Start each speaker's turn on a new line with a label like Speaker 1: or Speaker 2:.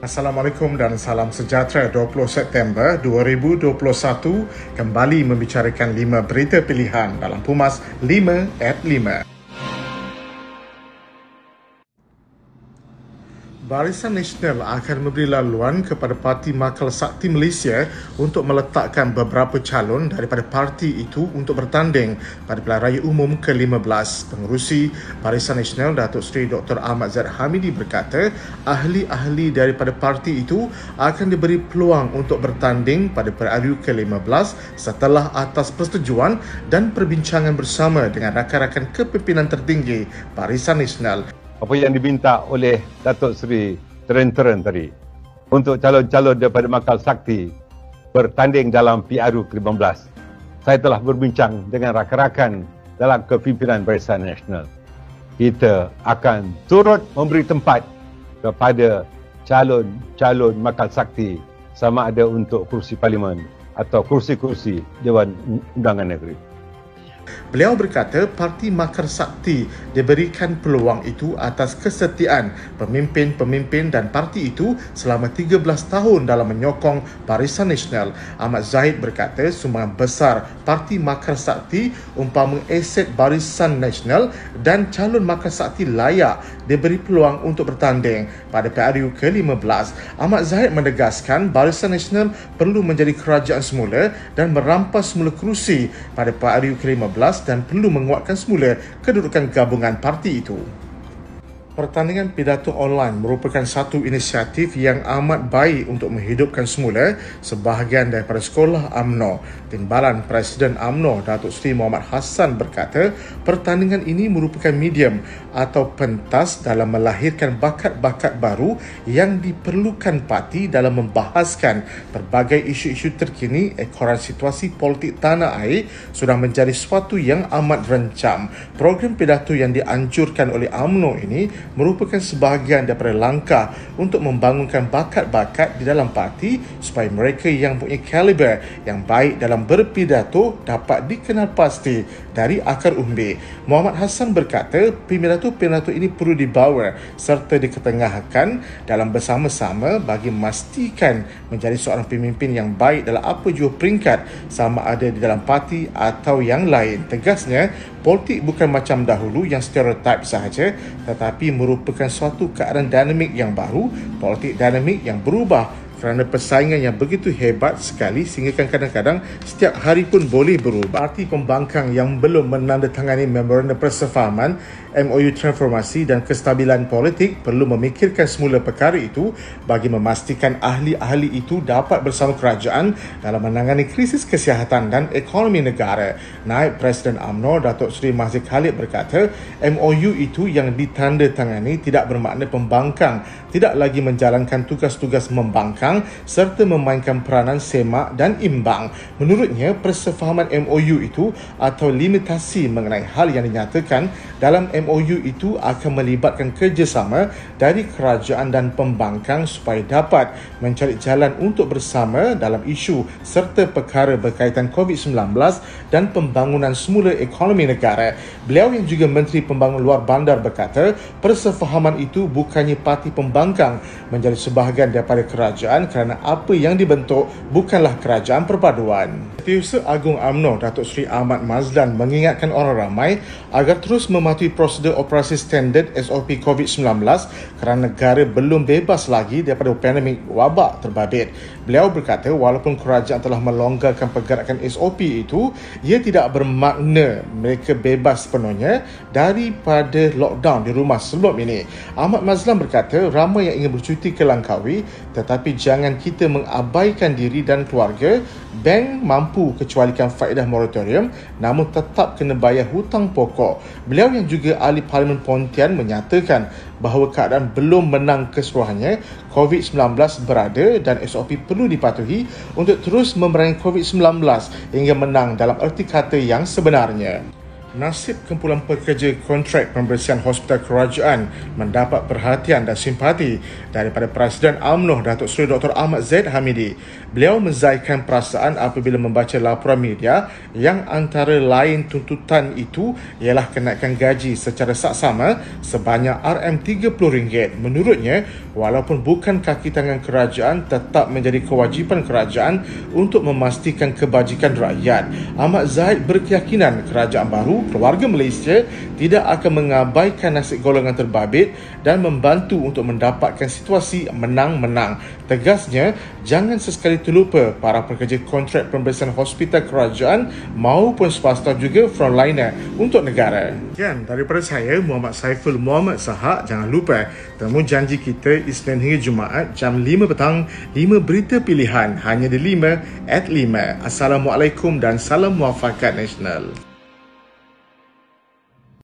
Speaker 1: Assalamualaikum dan salam sejahtera 20 September 2021 kembali membicarakan 5 berita pilihan dalam Pumas 5 at 5. Barisan Nasional akan memberi laluan kepada Parti Makal Sakti Malaysia untuk meletakkan beberapa calon daripada parti itu untuk bertanding pada pilihan raya umum ke-15. Pengurusi Barisan Nasional Datuk Seri Dr. Ahmad Zaid Hamidi berkata, ahli-ahli daripada parti itu akan diberi peluang untuk bertanding pada pilihan raya ke-15 setelah atas persetujuan dan perbincangan bersama dengan rakan-rakan kepimpinan tertinggi Barisan Nasional
Speaker 2: apa yang diminta oleh Datuk Seri Teren-Teren tadi untuk calon-calon daripada Makal Sakti bertanding dalam PRU ke-15. Saya telah berbincang dengan rakan-rakan dalam kepimpinan Barisan Nasional. Kita akan turut memberi tempat kepada calon-calon Makal Sakti sama ada untuk kursi parlimen atau kursi-kursi Dewan Undangan Negeri.
Speaker 1: Beliau berkata parti Makar Sakti diberikan peluang itu atas kesetiaan pemimpin-pemimpin dan parti itu selama 13 tahun dalam menyokong Barisan Nasional. Ahmad Zahid berkata sumbangan besar parti Makar Sakti umpama aset Barisan Nasional dan calon Makar Sakti layak diberi peluang untuk bertanding pada PRU ke-15. Ahmad Zahid menegaskan Barisan Nasional perlu menjadi kerajaan semula dan merampas semula kerusi pada PRU ke-15 dan perlu menguatkan semula kedudukan gabungan parti itu. Pertandingan pidato online merupakan satu inisiatif yang amat baik untuk menghidupkan semula sebahagian daripada sekolah AMNO. Timbalan Presiden AMNO Datuk Seri Muhammad Hassan berkata, pertandingan ini merupakan medium atau pentas dalam melahirkan bakat-bakat baru yang diperlukan parti dalam membahaskan berbagai isu-isu terkini ekoran situasi politik tanah air sudah menjadi sesuatu yang amat rencam. Program pidato yang dianjurkan oleh AMNO ini merupakan sebahagian daripada langkah untuk membangunkan bakat-bakat di dalam parti supaya mereka yang punya kaliber yang baik dalam berpidato dapat dikenal pasti dari akar umbi. Muhammad Hassan berkata, pidato-pidato ini perlu dibawa serta diketengahkan dalam bersama-sama bagi memastikan menjadi seorang pemimpin yang baik dalam apa jua peringkat sama ada di dalam parti atau yang lain. Tegasnya, politik bukan macam dahulu yang stereotip sahaja tetapi merupakan suatu keadaan dinamik yang baru, politik dinamik yang berubah kerana persaingan yang begitu hebat sekali sehingga kadang-kadang setiap hari pun boleh berubah. Parti pembangkang yang belum menandatangani memorandum persefahaman MOU transformasi dan kestabilan politik perlu memikirkan semula perkara itu bagi memastikan ahli-ahli itu dapat bersama kerajaan dalam menangani krisis kesihatan dan ekonomi negara. Naib Presiden AMNO Datuk Seri Mahzid Khalid berkata, MOU itu yang ditandatangani tidak bermakna pembangkang tidak lagi menjalankan tugas-tugas membangkang serta memainkan peranan semak dan imbang. Menurutnya, persefahaman MOU itu atau limitasi mengenai hal yang dinyatakan dalam MOU itu akan melibatkan kerjasama dari kerajaan dan pembangkang supaya dapat mencari jalan untuk bersama dalam isu serta perkara berkaitan COVID-19 dan pembangunan semula ekonomi negara. Beliau yang juga Menteri Pembangunan Luar Bandar berkata, persefahaman itu bukannya parti pembangkang menjadi sebahagian daripada kerajaan kerana apa yang dibentuk bukanlah kerajaan perpaduan. Setiausaha Agung AMNO Datuk Seri Ahmad Mazlan mengingatkan orang ramai agar terus mematuhi prosedur operasi standard SOP COVID-19 kerana negara belum bebas lagi daripada pandemik wabak terbabit. Beliau berkata walaupun kerajaan telah melonggarkan pergerakan SOP itu, ia tidak bermakna mereka bebas sepenuhnya daripada lockdown di rumah sebelum ini. Ahmad Mazlan berkata ramai yang ingin bercuti ke Langkawi tetapi jangan kita mengabaikan diri dan keluarga. Bank mampu kecualikan faedah moratorium namun tetap kena bayar hutang pokok. Beliau yang juga ahli Parlimen Pontian menyatakan bahawa keadaan belum menang keseluruhannya, COVID-19 berada dan SOP perlu dipatuhi untuk terus memerangi COVID-19 hingga menang dalam erti kata yang sebenarnya. Nasib kumpulan pekerja kontrak pembersihan hospital kerajaan mendapat perhatian dan simpati daripada Presiden UMNO Datuk Seri Dr. Ahmad Zaid Hamidi. Beliau menzahirkan perasaan apabila membaca laporan media yang antara lain tuntutan itu ialah kenaikan gaji secara saksama sebanyak RM30. Menurutnya, walaupun bukan kaki tangan kerajaan tetap menjadi kewajipan kerajaan untuk memastikan kebajikan rakyat. Ahmad Zaid berkeyakinan kerajaan baru keluarga Malaysia tidak akan mengabaikan nasib golongan terbabit dan membantu untuk mendapatkan situasi menang-menang. Tegasnya, jangan sesekali terlupa para pekerja kontrak pembersihan hospital kerajaan maupun swasta juga frontliner untuk negara. Sekian daripada saya, Muhammad Saiful Muhammad Sahak. Jangan lupa temu janji kita Isnin hingga Jumaat jam 5 petang, 5 berita pilihan hanya di 5 at 5. Assalamualaikum dan salam muafakat nasional.